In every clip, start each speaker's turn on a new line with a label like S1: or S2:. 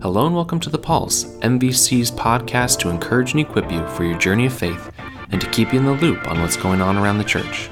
S1: Hello and welcome to The Pulse, MVC's podcast to encourage and equip you for your journey of faith and to keep you in the loop on what's going on around the church.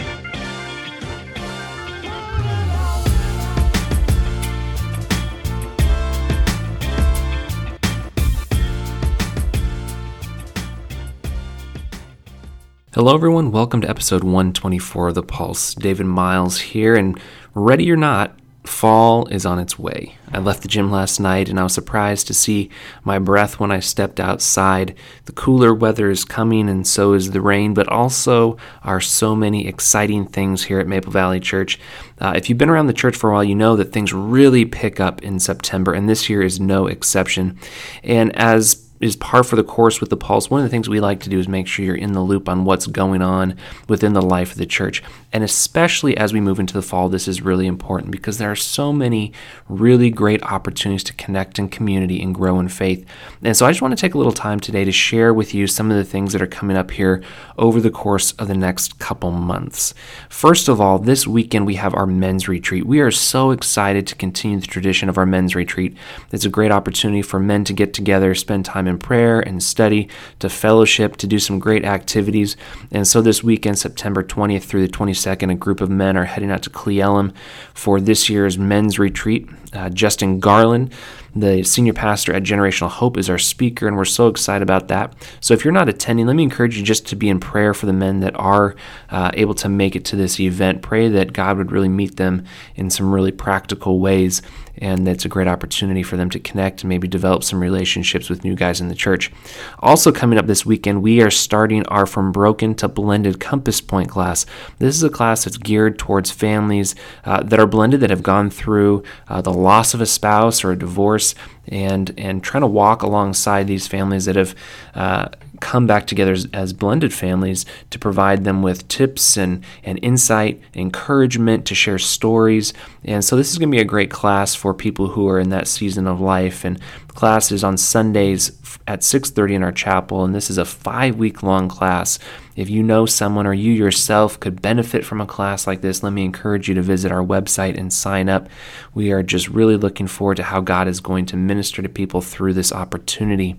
S1: Hello, everyone. Welcome to episode 124 of The Pulse. David Miles here, and ready or not, fall is on its way. I left the gym last night and I was surprised to see my breath when I stepped outside. The cooler weather is coming and so is the rain, but also are so many exciting things here at Maple Valley Church. Uh, if you've been around the church for a while, you know that things really pick up in September, and this year is no exception. And as is par for the course with the pulse. One of the things we like to do is make sure you're in the loop on what's going on within the life of the church. And especially as we move into the fall, this is really important because there are so many really great opportunities to connect in community and grow in faith. And so I just want to take a little time today to share with you some of the things that are coming up here over the course of the next couple months. First of all, this weekend we have our men's retreat. We are so excited to continue the tradition of our men's retreat. It's a great opportunity for men to get together, spend time time in prayer and study, to fellowship, to do some great activities. And so this weekend, September 20th through the 22nd, a group of men are heading out to Cle Elum for this year's men's retreat. Uh, Justin Garland, the senior pastor at Generational Hope, is our speaker, and we're so excited about that. So if you're not attending, let me encourage you just to be in prayer for the men that are uh, able to make it to this event. Pray that God would really meet them in some really practical ways and it's a great opportunity for them to connect and maybe develop some relationships with new guys in the church. Also, coming up this weekend, we are starting our From Broken to Blended Compass Point class. This is a class that's geared towards families uh, that are blended, that have gone through uh, the loss of a spouse or a divorce, and and trying to walk alongside these families that have uh, come back together as, as, blended families to provide them with tips and, and insight, encouragement to share stories. And so this is going to be a great class for people who are in that season of life. And class is on Sundays at 6:30 in our chapel, and this is a five-week long class. If you know someone or you yourself could benefit from a class like this, let me encourage you to visit our website and sign up. We are just really looking forward to how God is going to minister to people through this opportunity.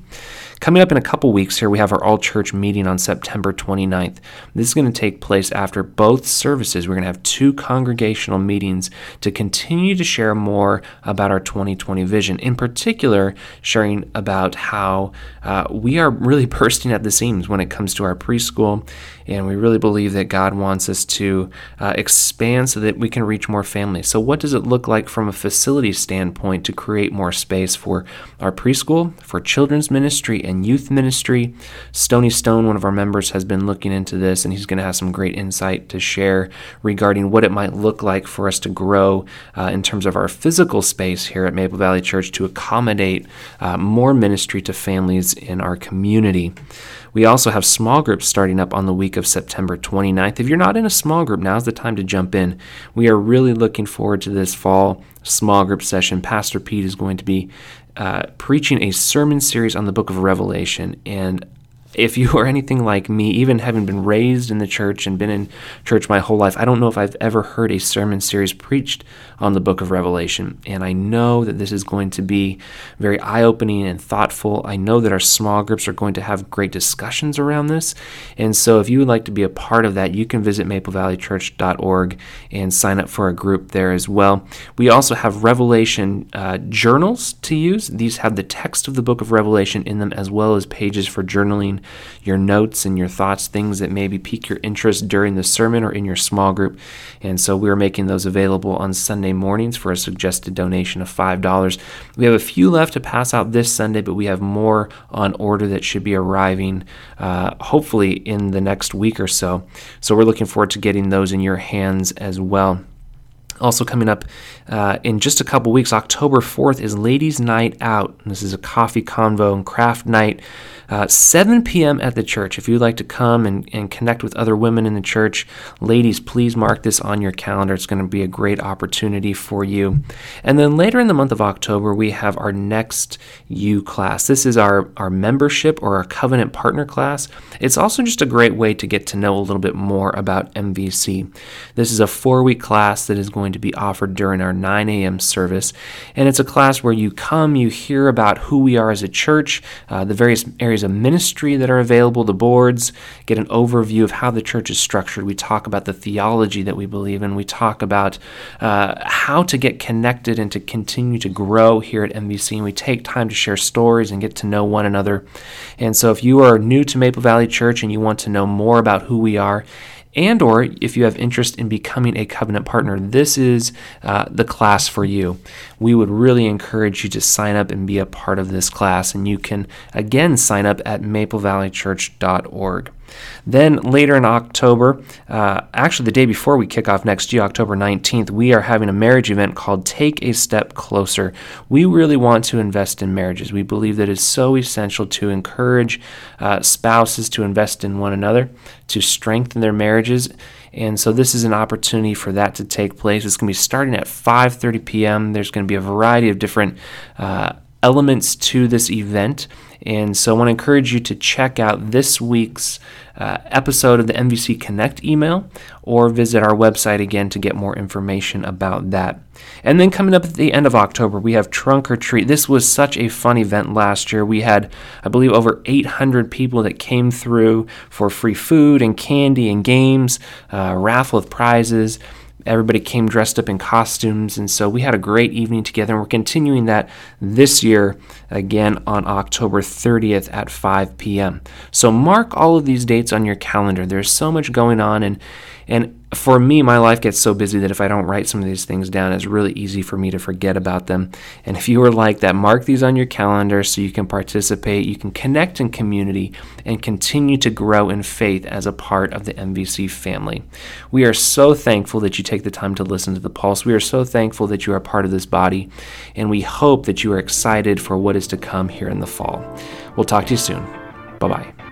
S1: Coming up in a couple weeks here, we have our all church meeting on September 29th. This is going to take place after both services. We're going to have two congregational meetings to continue to share more about our 2020 vision. In particular, sharing about how uh, we are really bursting at the seams when it comes to our preschool, and we really believe that God wants us to uh, expand so that we can reach more families. So, what does it look like from a facility standpoint to create more space for our preschool, for children's ministry, and youth ministry? Stony Stone, one of our members, has been looking into this, and he's going to have some great insight to share regarding what it might look like for us to grow uh, in terms of our physical space here at Maple Valley Church to accommodate uh, more ministry to families in our community. We also have small groups starting up on the week of September 29th. If you're not in a small group, now's the time to jump in. We are really looking forward to this fall small group session. Pastor Pete is going to be uh, preaching a sermon series on the book of Revelation, and if you are anything like me, even having been raised in the church and been in church my whole life, I don't know if I've ever heard a sermon series preached on the book of Revelation. And I know that this is going to be very eye opening and thoughtful. I know that our small groups are going to have great discussions around this. And so if you would like to be a part of that, you can visit maplevalleychurch.org and sign up for a group there as well. We also have Revelation uh, journals to use. These have the text of the book of Revelation in them as well as pages for journaling your notes and your thoughts, things that maybe pique your interest during the sermon or in your small group. And so we're making those available on Sunday mornings for a suggested donation of $5. We have a few left to pass out this Sunday, but we have more on order that should be arriving uh, hopefully in the next week or so. So we're looking forward to getting those in your hands as well. Also, coming up uh, in just a couple weeks, October 4th is Ladies' Night Out. This is a coffee convo and craft night uh, 7 p.m. at the church. If you'd like to come and, and connect with other women in the church, ladies, please mark this on your calendar. It's going to be a great opportunity for you. And then later in the month of October, we have our next U class. This is our, our membership or our covenant partner class. It's also just a great way to get to know a little bit more about MVC. This is a four week class that is going going to be offered during our 9 a.m. service. And it's a class where you come, you hear about who we are as a church, uh, the various areas of ministry that are available, the boards, get an overview of how the church is structured. We talk about the theology that we believe in. We talk about uh, how to get connected and to continue to grow here at MVC. And we take time to share stories and get to know one another. And so if you are new to Maple Valley Church and you want to know more about who we are, and or if you have interest in becoming a covenant partner this is uh, the class for you. We would really encourage you to sign up and be a part of this class and you can again sign up at maplevalleychurch.org then later in October, uh, actually the day before we kick off next year, October 19th, we are having a marriage event called Take a Step Closer. We really want to invest in marriages. We believe that it's so essential to encourage uh, spouses to invest in one another, to strengthen their marriages. And so this is an opportunity for that to take place. It's going to be starting at 5:30 p.m. There's going to be a variety of different uh, elements to this event. And so I want to encourage you to check out this week's uh, episode of the MVC Connect email or visit our website again to get more information about that. And then coming up at the end of October, we have Trunk or Treat. This was such a fun event last year. We had, I believe, over 800 people that came through for free food and candy and games, uh, raffle prizes. Everybody came dressed up in costumes, and so we had a great evening together. And we're continuing that this year again on October 30th at 5 p.m. So mark all of these dates on your calendar. There's so much going on, and and for me, my life gets so busy that if I don't write some of these things down, it's really easy for me to forget about them. And if you are like that, mark these on your calendar so you can participate, you can connect in community, and continue to grow in faith as a part of the MVC family. We are so thankful that you take the time to listen to the Pulse. We are so thankful that you are part of this body, and we hope that you are excited for what is to come here in the fall. We'll talk to you soon. Bye bye.